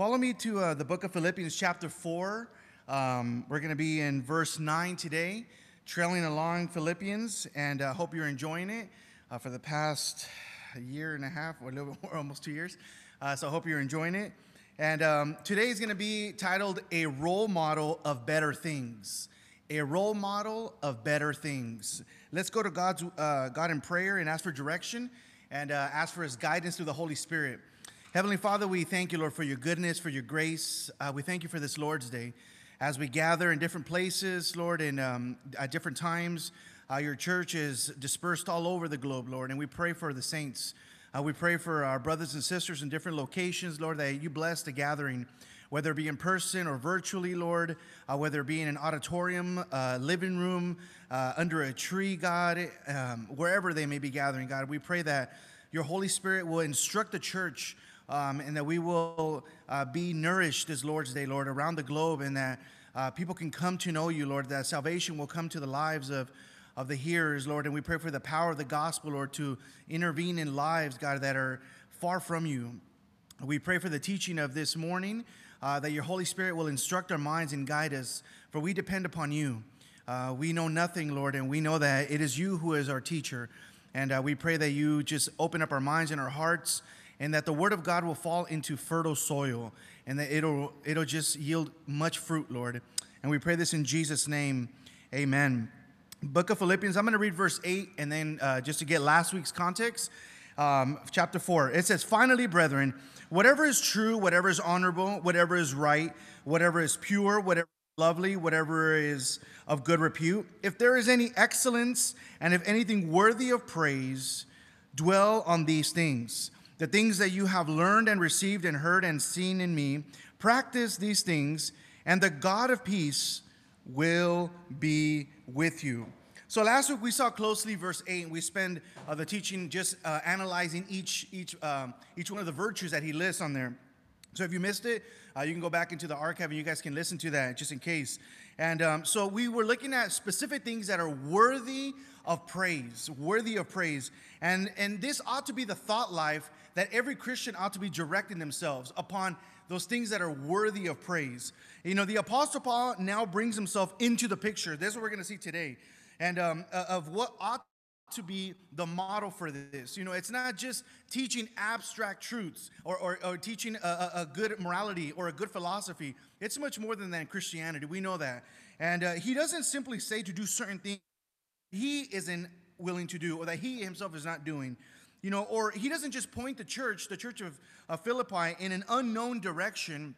Follow me to uh, the book of Philippians, chapter 4. Um, we're going to be in verse 9 today, trailing along Philippians, and I uh, hope you're enjoying it uh, for the past year and a half, or a little bit more, almost two years. Uh, so I hope you're enjoying it. And um, today is going to be titled A Role Model of Better Things. A role model of better things. Let's go to God's, uh, God in prayer and ask for direction and uh, ask for his guidance through the Holy Spirit. Heavenly Father, we thank you, Lord, for your goodness, for your grace. Uh, we thank you for this Lord's Day. As we gather in different places, Lord, and um, at different times, uh, your church is dispersed all over the globe, Lord, and we pray for the saints. Uh, we pray for our brothers and sisters in different locations, Lord, that you bless the gathering, whether it be in person or virtually, Lord, uh, whether it be in an auditorium, uh, living room, uh, under a tree, God, um, wherever they may be gathering, God. We pray that your Holy Spirit will instruct the church um, and that we will uh, be nourished this Lord's Day, Lord, around the globe, and that uh, people can come to know you, Lord, that salvation will come to the lives of of the hearers, Lord. And we pray for the power of the gospel, Lord, to intervene in lives, God, that are far from you. We pray for the teaching of this morning, uh, that your Holy Spirit will instruct our minds and guide us, for we depend upon you. Uh, we know nothing, Lord, and we know that it is you who is our teacher. And uh, we pray that you just open up our minds and our hearts, and that the word of God will fall into fertile soil, and that it'll, it'll just yield much fruit, Lord. And we pray this in Jesus' name. Amen book of Philippians. I'm going to read verse 8 and then uh, just to get last week's context, um, chapter 4. It says, Finally, brethren, whatever is true, whatever is honorable, whatever is right, whatever is pure, whatever is lovely, whatever is of good repute, if there is any excellence and if anything worthy of praise, dwell on these things. The things that you have learned and received and heard and seen in me, practice these things, and the God of peace will be with you. So last week we saw closely verse 8, and we spend uh, the teaching just uh, analyzing each, each, um, each one of the virtues that he lists on there. So if you missed it, uh, you can go back into the archive and you guys can listen to that just in case. And um, so we were looking at specific things that are worthy of praise, worthy of praise. And, and this ought to be the thought life that every Christian ought to be directing themselves upon those things that are worthy of praise. You know, the Apostle Paul now brings himself into the picture. This is what we're going to see today. And um, uh, of what ought to be the model for this. You know, it's not just teaching abstract truths or, or, or teaching a, a, good morality or a good philosophy. It's much more than that in Christianity. We know that. And uh, he doesn't simply say to do certain things he isn't willing to do or that he himself is not doing. You know, or he doesn't just point the church, the church of, of Philippi, in an unknown direction,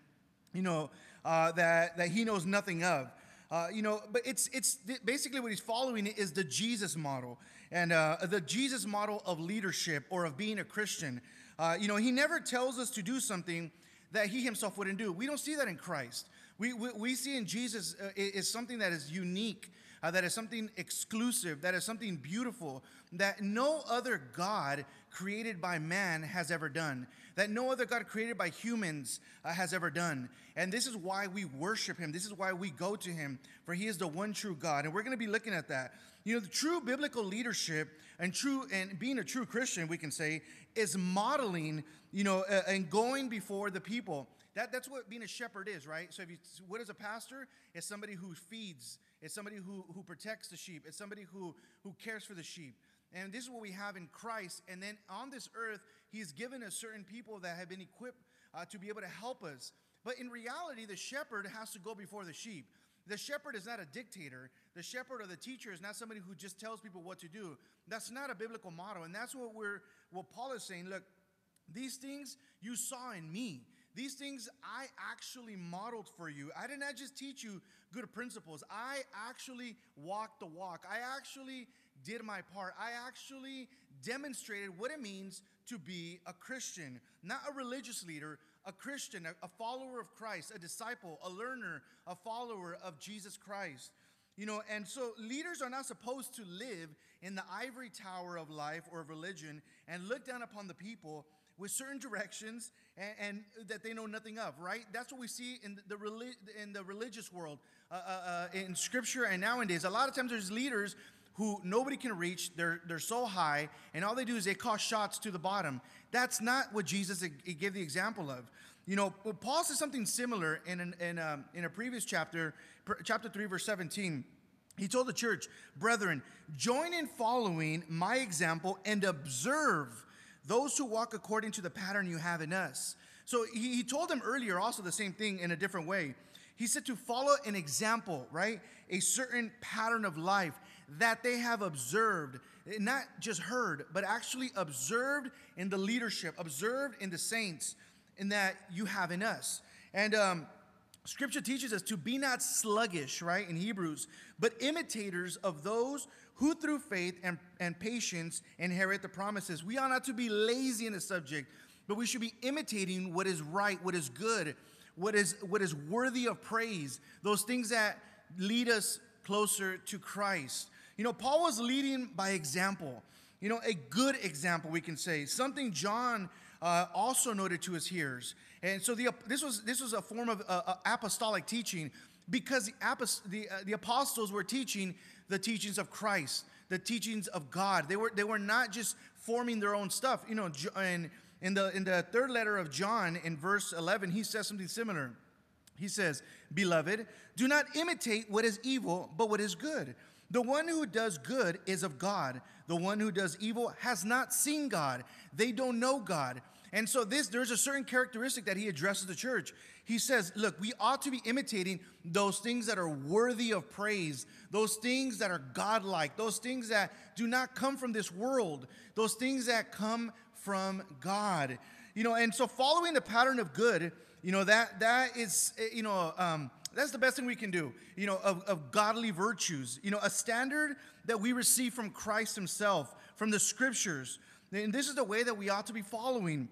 you know, uh, that, that he knows nothing of. Uh, you know, but it's, it's basically what he's following is the Jesus model and uh, the Jesus model of leadership or of being a Christian. Uh, you know, he never tells us to do something that he himself wouldn't do. We don't see that in Christ. We, we, we see in Jesus uh, is something that is unique uh, that is something exclusive, that is something beautiful, that no other God created by man has ever done, that no other God created by humans uh, has ever done. And this is why we worship him. This is why we go to him, for he is the one true God. And we're going to be looking at that. You know, the true biblical leadership and true and being a true Christian, we can say, is modeling, you know, uh, and going before the people. That, that's what being a shepherd is, right? So if you, what is a pastor? Is somebody who feeds it's somebody who, who protects the sheep. It's somebody who, who cares for the sheep. And this is what we have in Christ. And then on this earth, He's given us certain people that have been equipped uh, to be able to help us. But in reality, the shepherd has to go before the sheep. The shepherd is not a dictator. The shepherd or the teacher is not somebody who just tells people what to do. That's not a biblical model. And that's what we're what Paul is saying. Look, these things you saw in me. These things I actually modeled for you. I did not just teach you good principles. I actually walked the walk. I actually did my part. I actually demonstrated what it means to be a Christian, not a religious leader, a Christian, a, follower of Christ, a disciple, a learner, a follower of Jesus Christ. You know, and so leaders are not supposed to live in the ivory tower of life or of religion and look down upon the people with certain directions and, and, that they know nothing of, right? That's what we see in the, in the religious world, uh, uh, uh, in scripture and nowadays. A lot of times there's leaders who nobody can reach. They're, they're so high, and all they do is they cause shots to the bottom. That's not what Jesus gave the example of. You know, Paul says something similar in, an, in, um, in a previous chapter, chapter 3, verse 17. He told the church, Brethren, join in following my example and observe those who walk according to the pattern you have in us. So he, he told them earlier also the same thing in a different way. He said to follow an example, right? A certain pattern of life that they have observed, not just heard, but actually observed in the leadership, observed in the saints, in that you have in us. And um, scripture teaches us to be not sluggish, right, in Hebrews, but imitators of those who through faith and, and patience inherit the promises. We are not to be lazy in the subject, but we should be imitating what is right, what is good, what is, what is worthy of praise, those things that lead us closer to Christ. You know, Paul was leading by example. You know, a good example, we can say. Something John uh, also noted to his hearers. And so the, this, was, this was a form of uh, uh apostolic teaching because the, apost- the, uh, the apostles were teaching the teachings of Christ, the teachings of God. They were, they were not just forming their own stuff. You know, and in the, in the third letter of John, in verse 11, he says something similar. He says, Beloved, do not imitate what is evil, but what is good. The one who does good is of God. The one who does evil has not seen God. They don't know God. And so this there's a certain characteristic that he addresses the church. He says, look, we ought to be imitating those things that are worthy of praise, those things that are godlike, those things that do not come from this world, those things that come from God. You know, and so following the pattern of good, you know, that that is, eh, you know, um, that's the best thing we can do, you know, of, of godly virtues, you know, a standard that we receive from Christ Himself, from the scriptures. And this is the way that we ought to be following.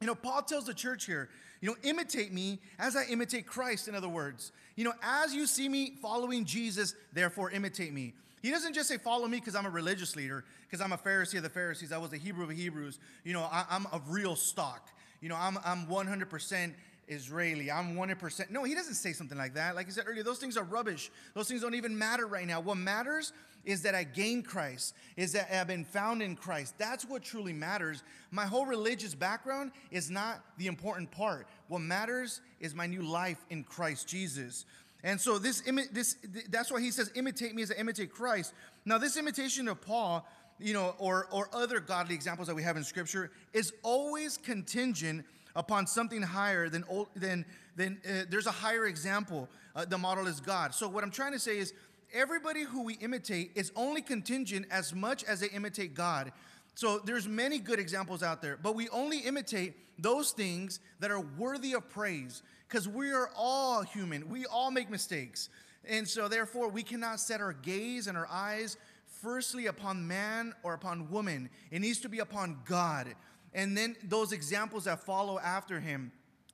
You know, Paul tells the church here, you know, imitate me as I imitate Christ, in other words. You know, as you see me following Jesus, therefore imitate me. He doesn't just say, follow me because I'm a religious leader, because I'm a Pharisee of the Pharisees, I was a Hebrew of the Hebrews. You know, I, am of real stock. You know, I'm, I'm 100% Israeli. I'm 100%. No, he doesn't say something like that. Like I said earlier, those things are rubbish. Those things don't even matter right now. What matters is that I gain Christ, is that I've been found in Christ. That's what truly matters. My whole religious background is not the important part. What matters is my new life in Christ Jesus. And so this, this that's why he says, imitate me as I imitate Christ. Now, this imitation of Paul, you know, or, or other godly examples that we have in Scripture, is always contingent upon something higher than, than, than uh, there's a higher example. Uh, the model is God. So what I'm trying to say is everybody who we imitate is only contingent as much as they imitate God. So there's many good examples out there, but we only imitate those things that are worthy of praise because we are all human. We all make mistakes. And so, therefore, we cannot set our gaze and our eyes firstly upon man or upon woman. It needs to be upon God. And then those examples that follow after him.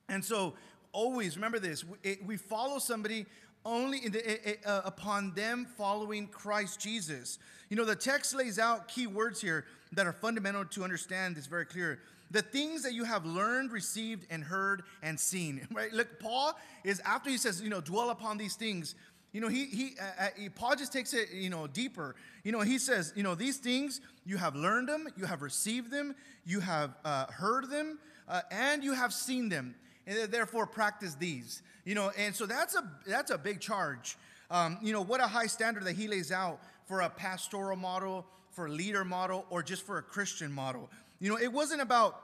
And so, always remember this we follow somebody only the, uh, upon them following Christ Jesus. You know, the text lays out key words here that are fundamental to understand this very clear the things that you have learned, received, and heard and seen. Right? Look, Paul is after he says, you know, dwell upon these things. You know, he he, uh, uh, Paul just takes it, you know, deeper. You know, he says, you know, these things you have learned them, you have received them, you have uh, heard them, uh, and you have seen them, and therefore practice these. You know, and so that's a that's a big charge. Um, you know, what a high standard that he lays out for a pastoral model, for a leader model, or just for a Christian model. You know, it wasn't about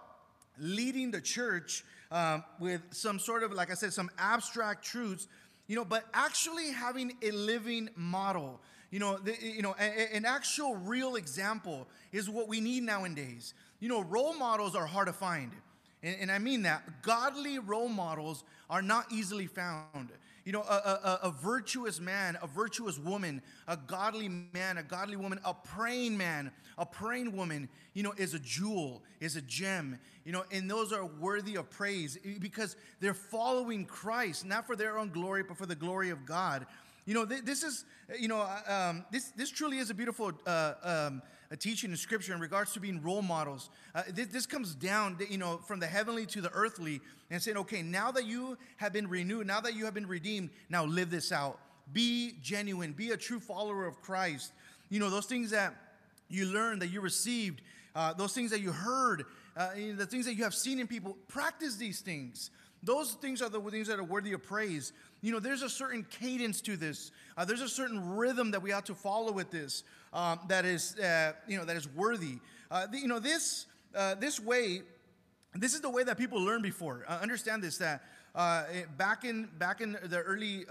leading the church um, with some sort of, like I said, some abstract truths, you know, but actually having a living model. You know, the, you know, a, an actual real example is what we need nowadays. You know, role models are hard to find. And, and I mean that. Godly role models are not easily found. You know, a, a, a, virtuous man, a virtuous woman, a godly man, a godly woman, a praying man, a praying woman, you know, is a jewel, is a gem, you know, and those are worthy of praise because they're following Christ, not for their own glory, but for the glory of God. You know, this is, you know, um, this, this truly is a beautiful uh, um, teaching in Scripture in regards to being role models. Uh, this, this, comes down, you know, from the heavenly to the earthly, and saying, okay, now that you have been renewed, now that you have been redeemed, now live this out. Be genuine. Be a true follower of Christ. You know, those things that you learned, that you received, uh, those things that you heard, uh, the things that you have seen in people, practice these things. Those things are the things that are worthy of praise. You know, there's a certain cadence to this. Uh, there's a certain rhythm that we ought to follow with this um, that is, uh, you know, that is worthy. Uh, the, you know, this uh, this way, this is the way that people learned before. Uh, understand this that uh, back in back in the early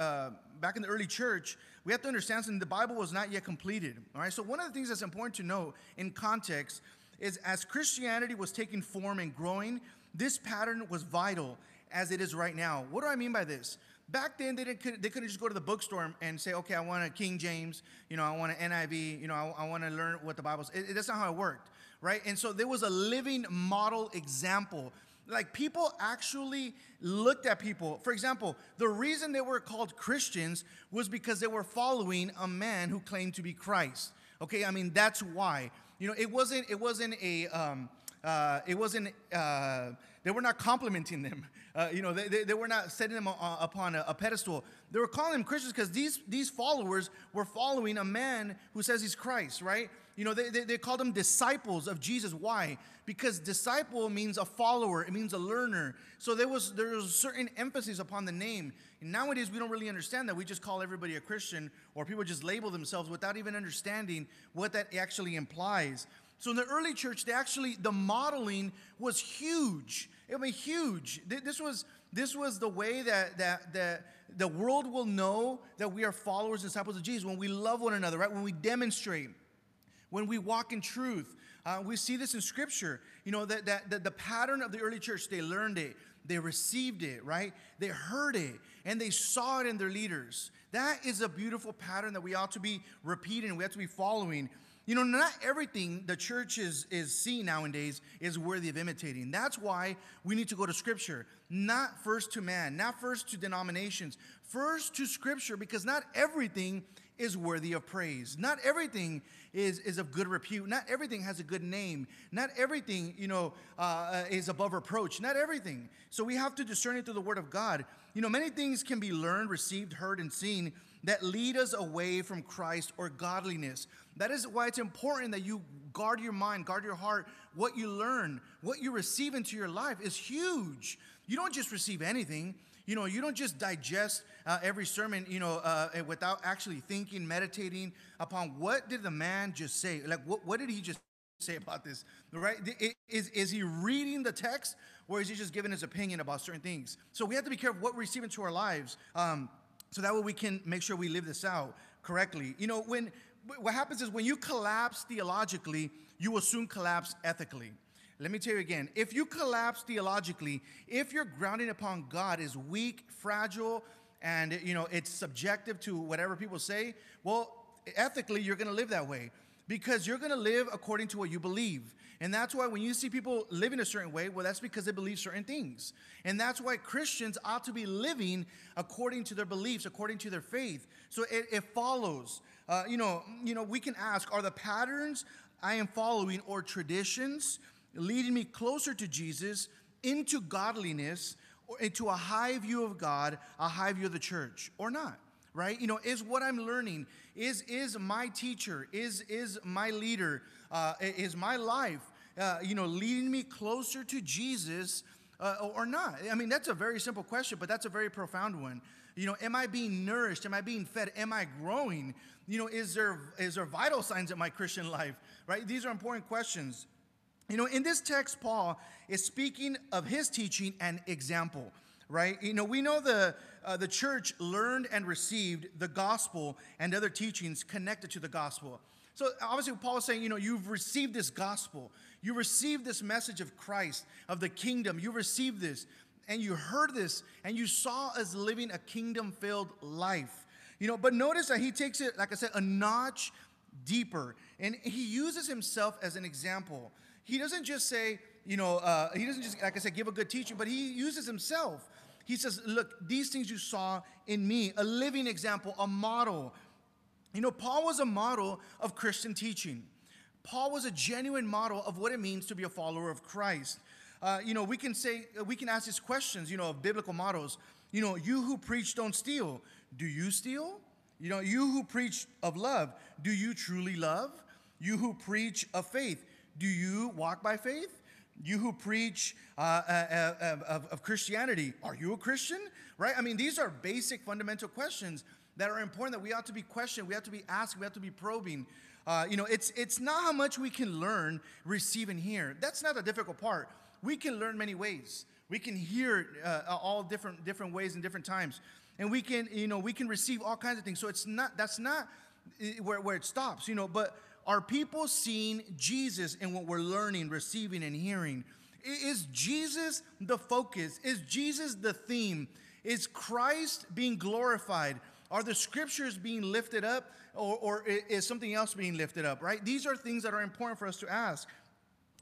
back in the early church, we have to understand something. The Bible was not yet completed. All right. So one of the things that's important to know in context is as Christianity was taking form and growing, this pattern was vital as it is right now. What do I mean by this? Back then, they, didn't, they couldn't just go to the bookstore and say, okay, I want a King James, you know, I want an NIV, you know, I, I want to learn what the Bible says. That's not how it worked, right? And so there was a living model example. Like people actually looked at people. For example, the reason they were called Christians was because they were following a man who claimed to be Christ. Okay, I mean, that's why. You know, it wasn't, it wasn't a, um, uh, it wasn't, uh, they were not complimenting them. Uh, you know, they, they, they, were not setting them upon a, a, pedestal. They were calling them Christians because these, these followers were following a man who says he's Christ, right? You know, they, they, they called them disciples of Jesus. Why? Because disciple means a follower, it means a learner. So there was, there was certain emphasis upon the name. And nowadays, we don't really understand that. We just call everybody a Christian, or people just label themselves without even understanding what that actually implies. So in the early church, they actually the modeling was huge. I mean, huge. This was this was the way that that that the world will know that we are followers and disciples of Jesus when we love one another, right? When we demonstrate, when we walk in truth. Uh, we see this in Scripture. You know that, that, that the pattern of the early church. They learned it, they received it, right? They heard it, and they saw it in their leaders. That is a beautiful pattern that we ought to be repeating. We have to be following. You know, not everything the church is, is seeing nowadays is worthy of imitating. That's why we need to go to Scripture, not first to man, not first to denominations, first to Scripture, because not everything is worthy of praise. Not everything is, is of good repute. Not everything has a good name. Not everything, you know, uh, is above reproach. Not everything. So we have to discern it through the Word of God. You know, many things can be learned, received, heard, and seen that lead us away from Christ or godliness. That is why it's important that you guard your mind, guard your heart. What you learn, what you receive into your life is huge. You don't just receive anything. You know, you don't just digest uh, every sermon, you know, uh, without actually thinking, meditating upon what did the man just say? Like, what, what did he just say about this? Right? Is, is he reading the text or is he just giving his opinion about certain things? So we have to be careful what we receive into our lives. Um, so that way we can make sure we live this out correctly. You know, when what happens is when you collapse theologically, you will soon collapse ethically. Let me tell you again if you collapse theologically, if your grounding upon God is weak, fragile, and you know it's subjective to whatever people say, well, ethically you're going to live that way because you're going to live according to what you believe. And that's why when you see people living a certain way, well, that's because they believe certain things. And that's why Christians ought to be living according to their beliefs, according to their faith. So it, it follows. Uh, you know, you know, we can ask: Are the patterns I am following or traditions leading me closer to Jesus, into godliness, or into a high view of God, a high view of the church, or not? Right? You know, is what I'm learning, is is my teacher, is is my leader, uh, is my life, uh, you know, leading me closer to Jesus? Uh, or not? I mean, that's a very simple question, but that's a very profound one. You know, am I being nourished? Am I being fed? Am I growing? You know, is there is there vital signs in my Christian life? Right? These are important questions. You know, in this text, Paul is speaking of his teaching and example, right? You know, we know the, uh, the church learned and received the gospel and other teachings connected to the gospel. So obviously, Paul is saying, you know, you've received this gospel, you received this message of Christ, of the kingdom, you received this, and you heard this, and you saw us living a kingdom filled life. You know, but notice that he takes it, like I said, a notch deeper, and he uses himself as an example he doesn't just say, you know, uh, he doesn't just, like I said, give a good teaching, but he uses himself. He says, look, these things you saw in me, a living example, a model. You know, Paul was a model of Christian teaching. Paul was a genuine model of what it means to be a follower of Christ. Uh, you know, we can say, we can ask these questions, you know, of biblical models. You know, you who preach don't steal. Do you steal? You know, you who preach of love, do you truly love? You who preach of faith, do you walk by faith? You who preach uh, uh, uh, of, of Christianity, are you a Christian? Right? I mean, these are basic fundamental questions that are important that we ought to be questioned, we have to be asked, we have to be probing. Uh, you know, it's, it's not how much we can learn, receive, and hear. That's not the difficult part. We can learn many ways. We can hear uh, all different, different ways and different times. And we can, you know, we can receive all kinds of things. So it's not, that's not where, where it stops, you know, but are people seeing Jesus in what we're learning, receiving, and hearing? Is Jesus the focus? Is Jesus the theme? Is Christ being glorified? Are the scriptures being lifted up or, or is something else being lifted up, right? These are things that are important for us to ask.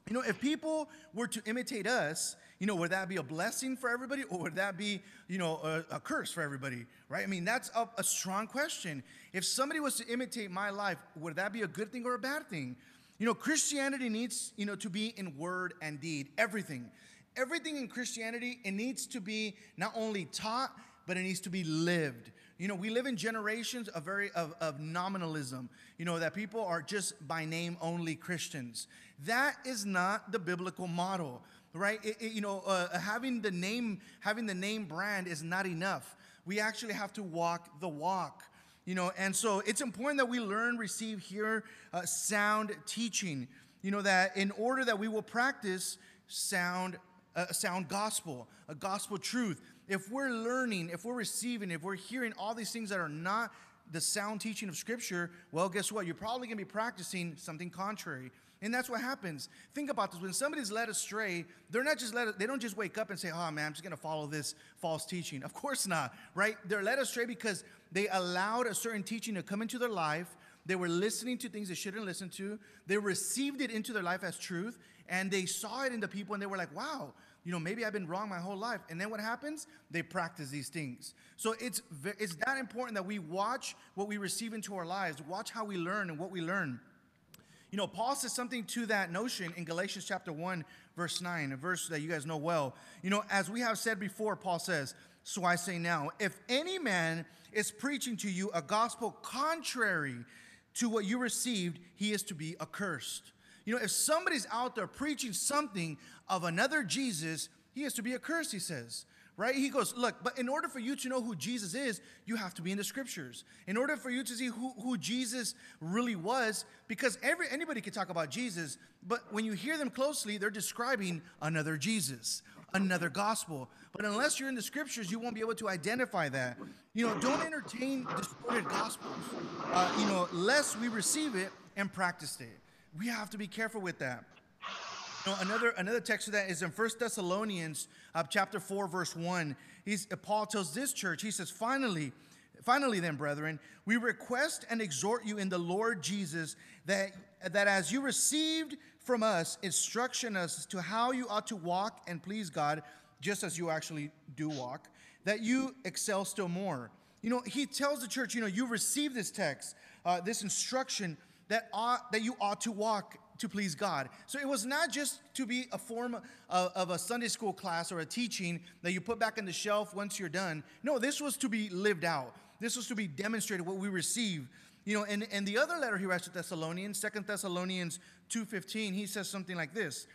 You know, if people were to imitate us, you know, would that be a blessing for everybody or would that be, you know, a, a curse for everybody, right? I mean, that's a, a strong question. If somebody was to imitate my life, would that be a good thing or a bad thing? You know, Christianity needs, you know, to be in word and deed, everything. Everything in Christianity, it needs to be not only taught, but it needs to be lived. You know, we live in generations of very of, of nominalism, you know, that people are just by name only Christians. That is not the biblical model right? It, it, you know, uh, having the name, having the name brand is not enough. We actually have to walk the walk. You know, and so it's important that we learn, receive, hear uh, sound teaching. You know that in order that we will practice sound, uh, sound gospel, a gospel truth. If we're learning, if we're receiving, if we're hearing all these things that are not the sound teaching of Scripture, well, guess what? You're probably going to be practicing something contrary. And that's what happens. Think about this. When somebody's led astray, they're not just led, they don't just wake up and say, oh man, I'm just gonna follow this false teaching. Of course not, right? They're led astray because they allowed a certain teaching to come into their life. They were listening to things they shouldn't listen to. They received it into their life as truth, and they saw it in the people, and they were like, wow, you know, maybe I've been wrong my whole life. And then what happens? They practice these things. So it's, it's that important that we watch what we receive into our lives, watch how we learn and what we learn. You know, Paul says something to that notion in Galatians chapter 1, verse 9, a verse that you guys know well. You know, as we have said before, Paul says, So I say now, if any man is preaching to you a gospel contrary to what you received, he is to be accursed. You know, if somebody's out there preaching something of another Jesus, he is to be accursed, he says right? He goes, Look, but in order for you to know who Jesus is, you have to be in the scriptures. In order for you to see who, who Jesus really was, because every anybody can talk about Jesus, but when you hear them closely, they're describing another Jesus, another gospel. But unless you're in the scriptures, you won't be able to identify that. You know, don't entertain distorted gospels, uh, you know, lest we receive it and practice it. We have to be careful with that. You know, another another text of that is in First Thessalonians uh, chapter 4, verse 1. He's, Paul tells this church, he says, finally, finally then, brethren, we request and exhort you in the Lord Jesus that, that as you received from us instruction as to how you ought to walk and please God, just as you actually do walk, that you excel still more. You know, he tells the church, you know, you received this text, uh, this instruction that ought, that you ought to walk to please God. So it was not just to be a form of, of, a Sunday school class or a teaching that you put back on the shelf once you're done. No, this was to be lived out. This was to be demonstrated what we receive. You know, and, and the other letter he writes to Thessalonians, Second Thessalonians 2.15, he says something like this.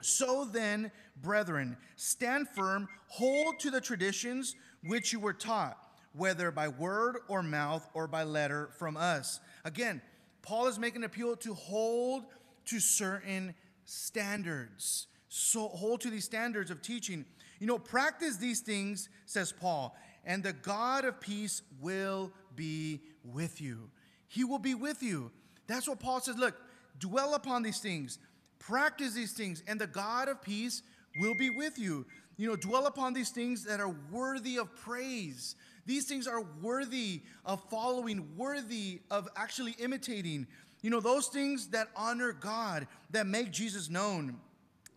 So then, brethren, stand firm, hold to the traditions which you were taught, whether by word or mouth or by letter from us. Again, Paul is making an appeal to hold to certain standards. So hold to these standards of teaching. You know, practice these things, says Paul, and the God of peace will be with you. He will be with you. That's what Paul says. Look, dwell upon these things, practice these things, and the God of peace will be with you. You know, dwell upon these things that are worthy of praise. These things are worthy of following, worthy of actually imitating. You know, those things that honor God, that make Jesus known,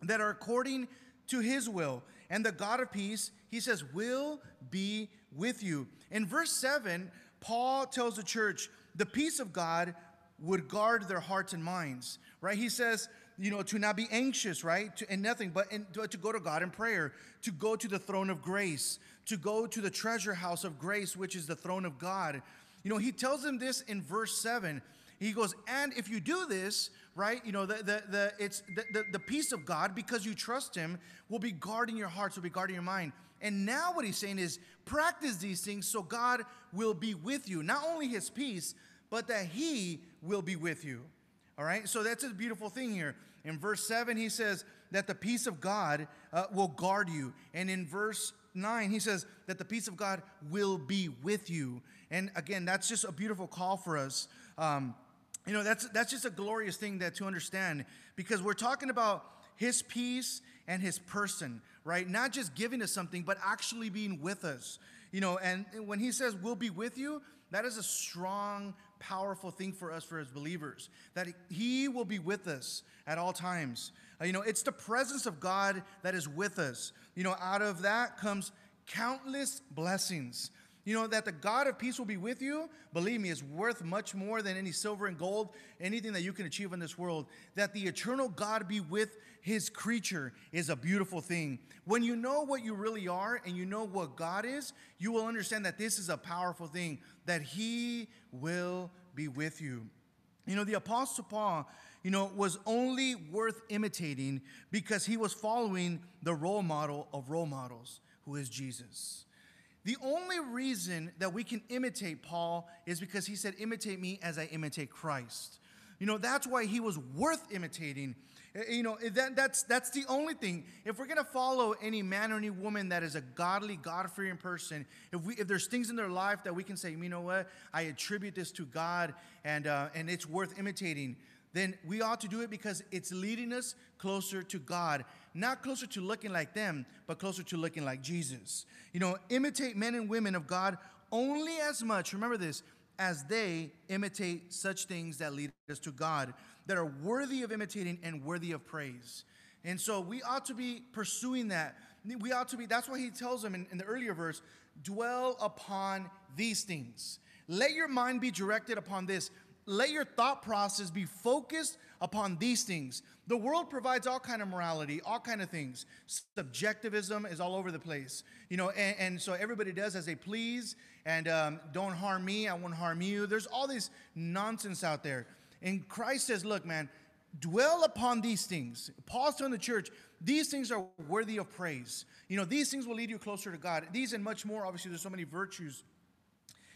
that are according to his will. And the God of peace, he says, will be with you. In verse 7, Paul tells the church, the peace of God would guard their hearts and minds, right? He says, you know, to not be anxious, right? To, and nothing, but in, to, to go to God in prayer, to go to the throne of grace, to go to the treasure house of grace, which is the throne of God. You know, he tells them this in verse 7. He goes, and if you do this, right, you know, the, the, the, it's the, the, the peace of God, because you trust him, will be guarding your hearts, will be guarding your mind. And now what he's saying is practice these things so God will be with you. Not only his peace, but that he will be with you. All right? So that's a beautiful thing here. In verse 7, he says that the peace of God uh, will guard you. And in verse 9, he says that the peace of God will be with you. And again, that's just a beautiful call for us. Um, you know, that's, that's just a glorious thing that to understand because we're talking about his peace and his person, right? Not just giving us something, but actually being with us. You know, and when he says we'll be with you, that is a strong, powerful thing for us for as believers. That he will be with us at all times. Uh, you know, it's the presence of God that is with us. You know, out of that comes countless blessings. You know, that the God of peace will be with you, believe me, is worth much more than any silver and gold, anything that you can achieve in this world. That the eternal God be with his creature is a beautiful thing. When you know what you really are and you know what God is, you will understand that this is a powerful thing, that he will be with you. You know, the Apostle Paul, you know, was only worth imitating because he was following the role model of role models, who is Jesus. The only reason that we can imitate Paul is because he said, Imitate me as I imitate Christ. You know, that's why he was worth imitating. Eh, you know, that, that's, that's the only thing. If we're going to follow any man or any woman that is a godly, God fearing person, if, we, if there's things in their life that we can say, you know what, I attribute this to God and, uh, and it's worth imitating, then we ought to do it because it's leading us closer to God not closer to looking like them, but closer to looking like Jesus. You know, imitate men and women of God only as much, remember this, as they imitate such things that lead us to God, that are worthy of imitating and worthy of praise. And so we ought to be pursuing that. We ought to be, that's why he tells them in, in the earlier verse, dwell upon these things. Let your mind be directed upon this let your thought process be focused upon these things. The world provides all kind of morality all kind of things. Subjectivism is all over the place you know and, and so everybody does as they please and um, don't harm me i won't harm you. There's all this nonsense out there. And christ says look man dwell upon these things. Paul's telling the church these things are worthy of praise. You know these things will lead you closer to god. These and much more obviously there's so many virtues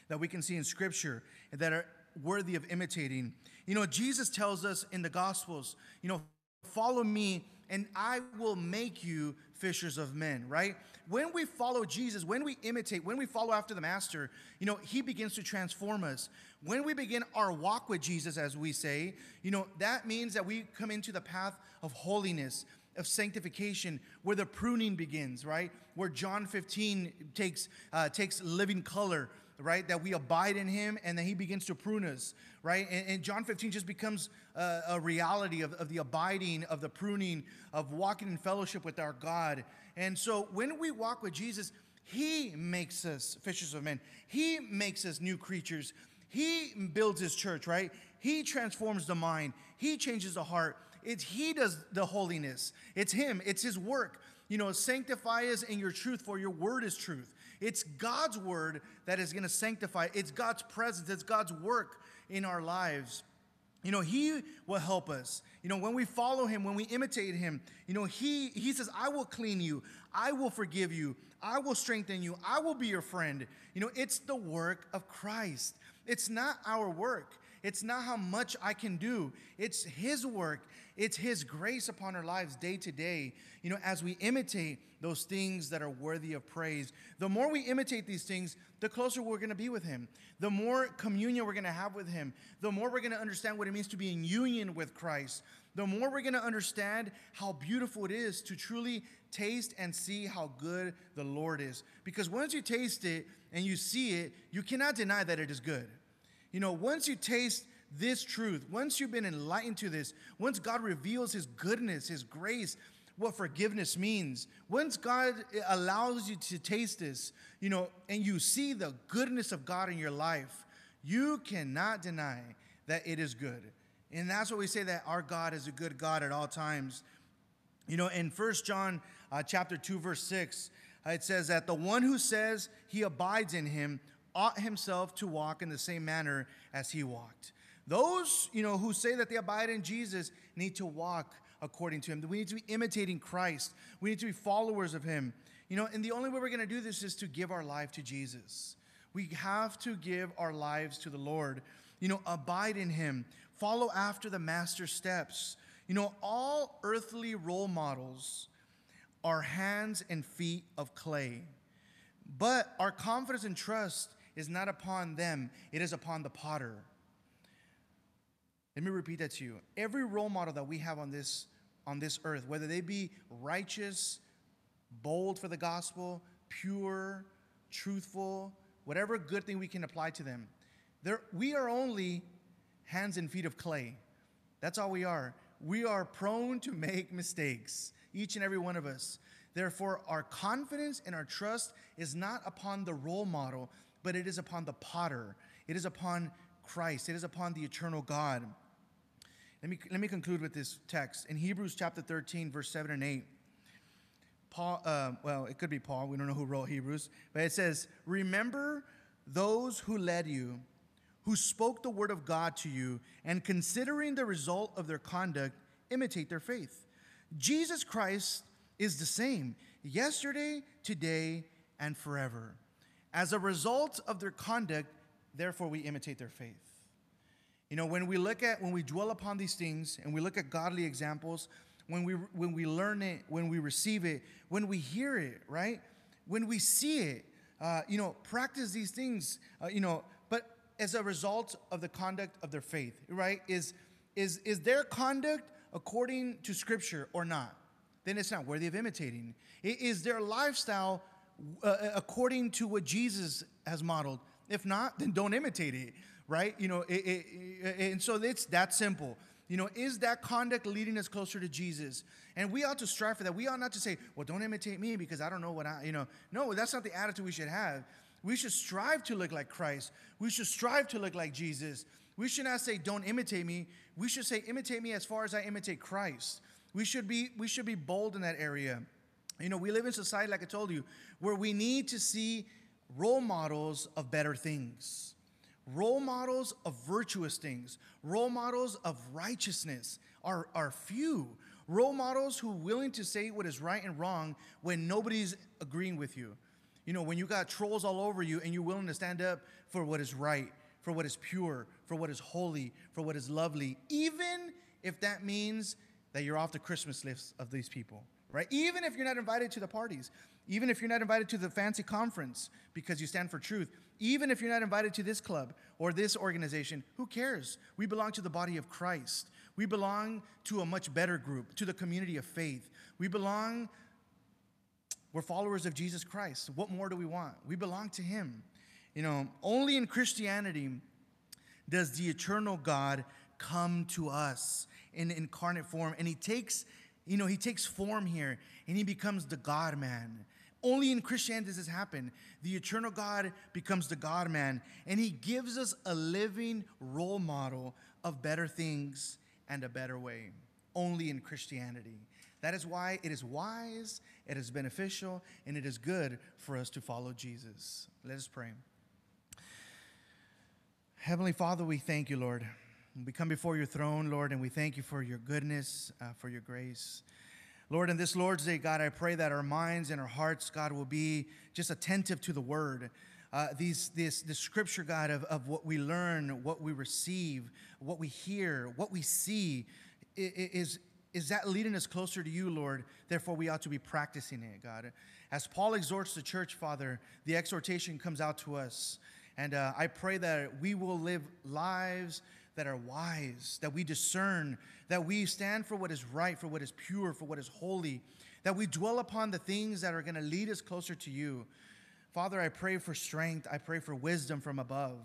that we can see in scripture that are worthy of imitating. You know, Jesus tells us in the Gospels, you know, follow me and I will make you fishers of men, right? When we follow Jesus, when we imitate, when we follow after the Master, you know, He begins to transform us. When we begin our walk with Jesus, as we say, you know, that means that we come into the path of holiness, of sanctification, where the pruning begins, right? Where John 15 takes, uh, takes living color right? That we abide in him and then he begins to prune us, right? And, and John 15 just becomes a, a reality of, of the abiding, of the pruning, of walking in fellowship with our God. And so when we walk with Jesus, he makes us fishers of men, he makes us new creatures. He builds his church, right? He transforms the mind, he changes the heart. It's he does the holiness. It's him, it's his work. You know, sanctify us in your truth, for your word is truth. It's God's word that is going to sanctify. It's God's presence. It's God's work in our lives. You know, he will help us. You know, when we follow him, when we imitate him, you know, he he says, "I will clean you. I will forgive you. I will strengthen you. I will be your friend." You know, it's the work of Christ. It's not our work. It's not how much I can do. It's his work. It's his grace upon our lives day to day. You know, as we imitate those things that are worthy of praise. The more we imitate these things, the closer we're going to be with Him. The more communion we're going to have with Him. The more we're going to understand what it means to be in union with Christ. The more we're going to understand how beautiful it is to truly taste and see how good the Lord is. Because once you taste it and you see it, you cannot deny that it is good. You know, once you taste this truth, once you've been enlightened to this, once God reveals His goodness, His grace, what forgiveness means. Once God allows you to taste this, you know, and you see the goodness of God in your life, you cannot deny that it is good. And that's what we say that our God is a good God at all times. You know, in First John uh, chapter 2 verse 6, uh, it says that the one who says he abides in him ought himself to walk in the same manner as he walked. Those, you know, who say that they abide in Jesus need to walk according to him. We need to be imitating Christ. We need to be followers of him. You know, and the only way we're going to do this is to give our life to Jesus. We have to give our lives to the Lord. You know, abide in him. Follow after the master's steps. You know, all earthly role models are hands and feet of clay. But our confidence and trust is not upon them, it is upon the potter. Let me repeat that to you. Every role model that we have on this on this earth, whether they be righteous, bold for the gospel, pure, truthful, whatever good thing we can apply to them, we are only hands and feet of clay. That's all we are. We are prone to make mistakes, each and every one of us. Therefore, our confidence and our trust is not upon the role model, but it is upon the potter. It is upon Christ. It is upon the eternal God. Let me, let me conclude with this text. In Hebrews chapter 13, verse 7 and 8, Paul, uh, well, it could be Paul, we don't know who wrote Hebrews, but it says, Remember those who led you, who spoke the word of God to you, and considering the result of their conduct, imitate their faith. Jesus Christ is the same yesterday, today, and forever. As a result of their conduct, therefore we imitate their faith. You know, when we look at, when we dwell upon these things and we look at godly examples, when we, when we learn it, when we receive it, when we hear it, right? When we see it, uh, you know, practice these things, uh, you know, but as a result of the conduct of their faith, right? Is, is, is their conduct according to scripture or not? Then it's not worthy of imitating. Is their lifestyle uh, uh, according to what Jesus has modeled? If not, then don't imitate it right? You know, it, it, it, and so it's that simple. You know, is that conduct leading us closer to Jesus? And we ought to strive for that. We ought not to say, well, don't imitate me because I don't know what I, you know. No, that's not the attitude we should have. We should strive to look like Christ. We should strive to look like Jesus. We should not say, don't imitate me. We should say, imitate me as far as I imitate Christ. We should be, we should be bold in that area. You know, we live in society, like I told you, where we need to see role models of better things role models of virtuous things, role models of righteousness are, are few. Role models who are willing to say what is right and wrong when nobody's agreeing with you. You know, when you got trolls all over you and you're willing to stand up for what is right, for what is pure, for what is holy, for what is lovely, even if that means that you're off the Christmas list of these people, right? Even if you're not invited to the parties, even if you're not invited to the fancy conference because you stand for truth, even if you're not invited to this club or this organization, who cares? We belong to the body of Christ. We belong to a much better group, to the community of faith. We belong, we're followers of Jesus Christ. What more do we want? We belong to Him. You know, only in Christianity does the eternal God come to us in incarnate form, and He takes you know, he takes form here and he becomes the God man. Only in Christianity does this happen. The eternal God becomes the God man, and he gives us a living role model of better things and a better way. Only in Christianity. That is why it is wise, it is beneficial, and it is good for us to follow Jesus. Let us pray. Heavenly Father, we thank you, Lord. We come before your throne, Lord, and we thank you for your goodness, uh, for your grace. Lord, in this Lord's Day, God, I pray that our minds and our hearts, God, will be just attentive to the word. Uh, these, this, the scripture, God, of, of what we learn, what we receive, what we hear, what we see, is, is that leading us closer to you, Lord? Therefore, we ought to be practicing it, God. As Paul exhorts the church, Father, the exhortation comes out to us. And uh, I pray that we will live lives that are wise, that we discern, that we stand for what is right, for what is pure, for what is holy, that we dwell upon the things that are going to lead us closer to you. Father, I pray for strength. I pray for wisdom from above.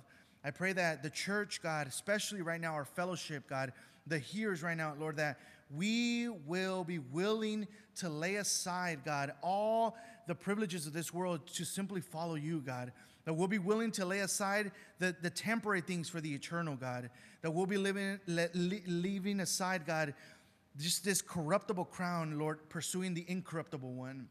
I pray that the church, God, especially right now, our fellowship, God, the hearers right now, Lord, that we will be willing to lay aside, God, all the privileges of this world to simply follow you, God that we'll be willing to lay aside the, the temporary things for the eternal, God, that we'll be living, le, leaving aside, God, just this corruptible crown, Lord, pursuing the incorruptible one.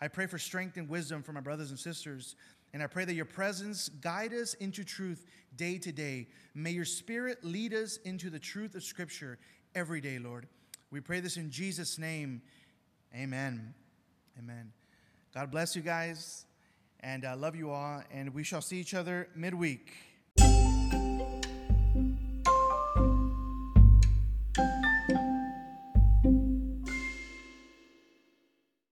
I pray for strength and wisdom for my brothers and sisters. And I pray that your presence guide us into truth day to day. May your spirit lead us into the truth of Scripture every day, Lord. We pray this in Jesus' name. Amen. Amen. God bless you guys. And I love you all, and we shall see each other midweek.